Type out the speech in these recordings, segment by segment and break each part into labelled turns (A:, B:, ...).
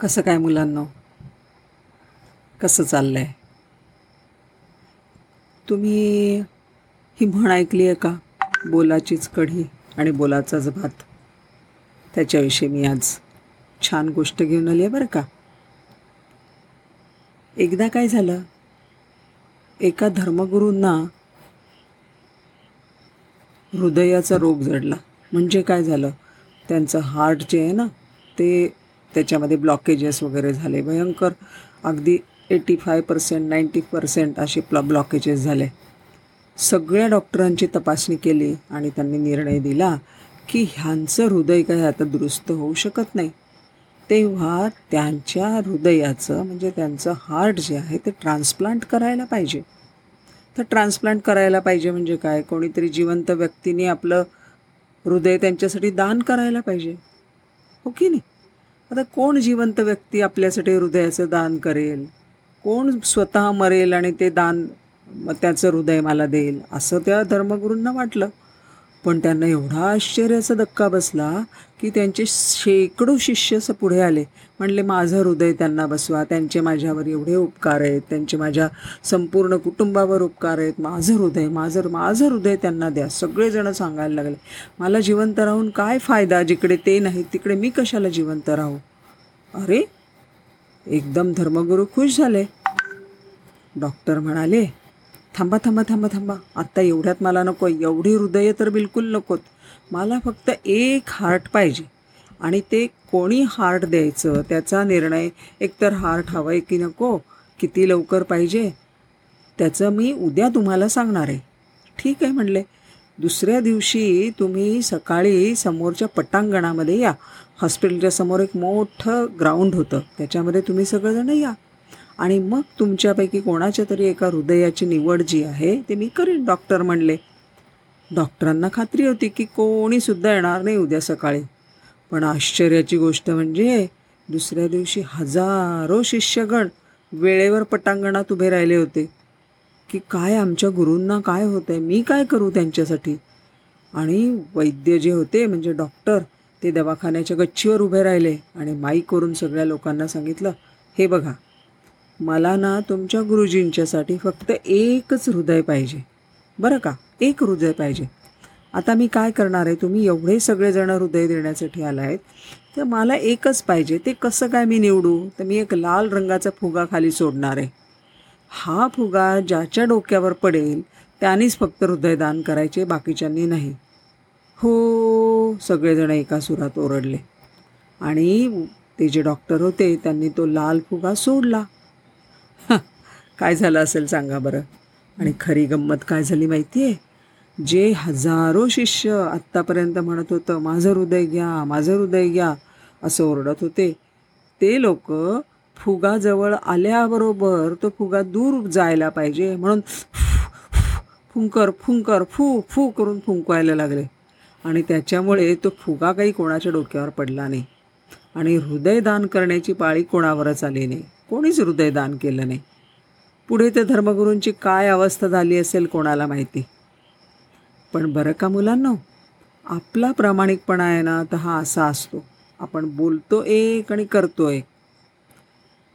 A: कसं काय मुलांना? कसं चाललं आहे तुम्ही ही म्हण ऐकली आहे का? बोलाचीच कढी आणि बोलाचाच भात. त्याच्याविषयी मी आज छान गोष्ट घेऊन आली आहे बरं का? एकदा काय झालं? एका धर्मगुरूंना हृदयाचा रोग जडला. म्हणजे काय झालं? त्यांचं हार्ट जे आहे ना ते त्याच्यामध्ये ब्लॉकेजेस वगैरे झाले. भयंकर. अगदी eighty five percent ninety percent असे प्ल ब्लॉकेजेस झाले. सगळ्या डॉक्टरांची तपासणी केली आणि त्यांनी निर्णय दिला की ह्यांचं हृदय काय आता दुरुस्त होऊ शकत नाही. तेव्हा त्यांच्या हृदयाचं म्हणजे त्यांचं हार्ट जे आहे ते ट्रान्सप्लांट करायला पाहिजे. तर ट्रान्सप्लांट करायला पाहिजे म्हणजे काय? कोणीतरी जिवंत व्यक्तीने आपलं हृदय त्यांच्यासाठी दान करायला पाहिजे. हो की नाही? आता कोण जिवंत व्यक्ती आपल्यासाठी हृदयाचं दान करेल? कोण स्वतः मरेल आणि ते दान मग त्याचं हृदय मला देईल? असं त्या धर्मगुरूंना वाटलं. पण त्यांना एवढा आश्चर्याचा धक्का बसला की त्यांचे शेकडो शिष्य असं पुढे आले. म्हणले माझं हृदय त्यांना बसवा. त्यांचे माझ्यावर एवढे उपकार आहेत. त्यांचे माझ्या संपूर्ण कुटुंबावर उपकार आहेत. माझं हृदय माझं माझं हृदय त्यांना द्या. सगळेजणं सांगायला लागले मला जिवंत राहून काय फायदा? जिकडे ते नाही तिकडे मी कशाला जिवंत राहू? अरे एकदम धर्मगुरू खुश झाले. डॉक्टर म्हणाले थांबा थांबा थांबा थांबा. आत्ता एवढ्यात मला नको. एवढी हृदय तर बिलकुल नकोत. मला फक्त एक हार्ट पाहिजे. आणि ते कोणी हार्ट द्यायचं त्याचा निर्णय एकतर हार्ट हवं आहे की नको किती लवकर पाहिजे त्याचं मी उद्या तुम्हाला सांगणार आहे. ठीक आहे म्हणले. दुसऱ्या दिवशी तुम्ही सकाळी समोरच्या पटांगणामध्ये या. हॉस्पिटलच्या समोर एक मोठं ग्राउंड होतं. त्याच्यामध्ये तुम्ही सगळेजण या. आणि मग तुमच्यापैकी कोणाच्या तरी एका हृदयाची निवड जी आहे ते मी करीन डॉक्टर म्हणले. डॉक्टरांना खात्री होती की कोणीसुद्धा येणार नाही उद्या सकाळी. पण आश्चर्याची गोष्ट म्हणजे दुसऱ्या दिवशी हजारो शिष्यगण वेळेवर पटांगणात उभे राहिले होते. की काय आमच्या गुरूंना काय होतं आहे मी काय करू त्यांच्यासाठी? आणि वैद्य जे होते म्हणजे डॉक्टर ते दवाखान्याच्या गच्चीवर उभे राहिले आणि माईक करून सगळ्या लोकांना सांगितलं हे बघा मला ना तुमच्या गुरुजींच्यासाठी फक्त एकच हृदय पाहिजे. बरं का? एक हृदय पाहिजे. आता मी काय करणार आहे? तुम्ही एवढे सगळेजण हृदय देण्यासाठी आला आहेत. तर मला एकच पाहिजे. ते कसं काय मी निवडू? तर मी एक लाल रंगाचा फुगा खाली सोडणार आहे. हा फुगा ज्याच्या डोक्यावर पडेल त्यानेच फक्त हृदयदान करायचे बाकीच्यांनी नाही. हो सगळेजण एका सुरात ओरडले. आणि ते जे डॉक्टर होते त्यांनी तो लाल फुगा सोडला. काय झालं असेल सांगा बरं. आणि खरी गंमत काय झाली माहिती आहे जे हजारो शिष्य आत्तापर्यंत म्हणत होतं माझं हृदय घ्या माझं हृदय घ्या असं ओरडत होते. ते लोक फुगाजवळ आल्याबरोबर तो फुगा दूर जायला पाहिजे. म्हणून फुंकर फुंकर फू फू करून फुंकवायला लागले. आणि त्याच्यामुळे तो फुगा काही कोणाच्या डोक्यावर पडला नाही. आणि हृदयदान करण्याची पाळी कोणावरच आली नाही. कोणीच हृदयदान केलं नाही. पुढे त्या धर्मगुरूंची काय अवस्था झाली असेल कोणाला माहिती? पण बरं का मुलांना? आपला प्रामाणिकपणा आहे ना तर हा असा असतो. आपण बोलतो एक आणि करतो एक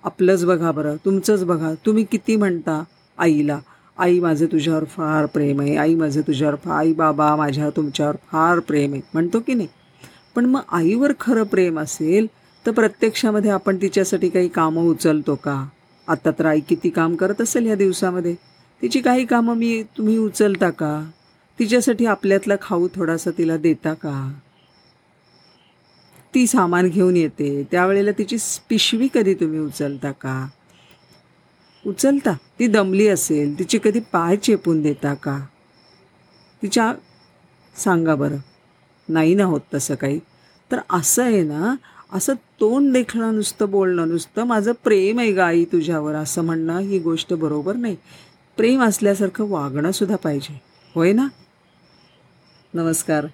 A: आपलंच बघा बरं तुमचंच बघा. तुम्ही किती म्हणता आईला आई माझं तुझ्यावर फार प्रेम आहे. आई माझं तुझ्यावर फार आई बाबा माझ्या तुमच्यावर फार प्रेम आहे. म्हणतो की नाही? पण मग आईवर खरं प्रेम असेल तर प्रत्यक्षामध्ये आपण तिच्यासाठी काही कामं उचलतो का? आता तर आई किती काम करत असेल ह्या दिवसामध्ये. तिची काही कामं मी तुम्ही उचलता का? तिच्यासाठी आपल्यातला खाऊ थोडासा तिला देता का? ती सामान घेऊन येते. त्यावेळेला तिची पिशवी कधी तुम्ही उचलता का? उचलता. ती दमली असेल. तिची कधी पाय चेपून देता का? तिच्या सांगा बरं. नाही ना होत तसं काही. तर असं आहे ना असं तोंड देखणं नुसतं बोलणं नुसतं माझं प्रेम आहे गाई तुझ्यावर असं म्हणणं ही गोष्ट बरोबर नाही. प्रेम असल्यासारखं वागणंसुद्धा पाहिजे. होय ना? नमस्कार.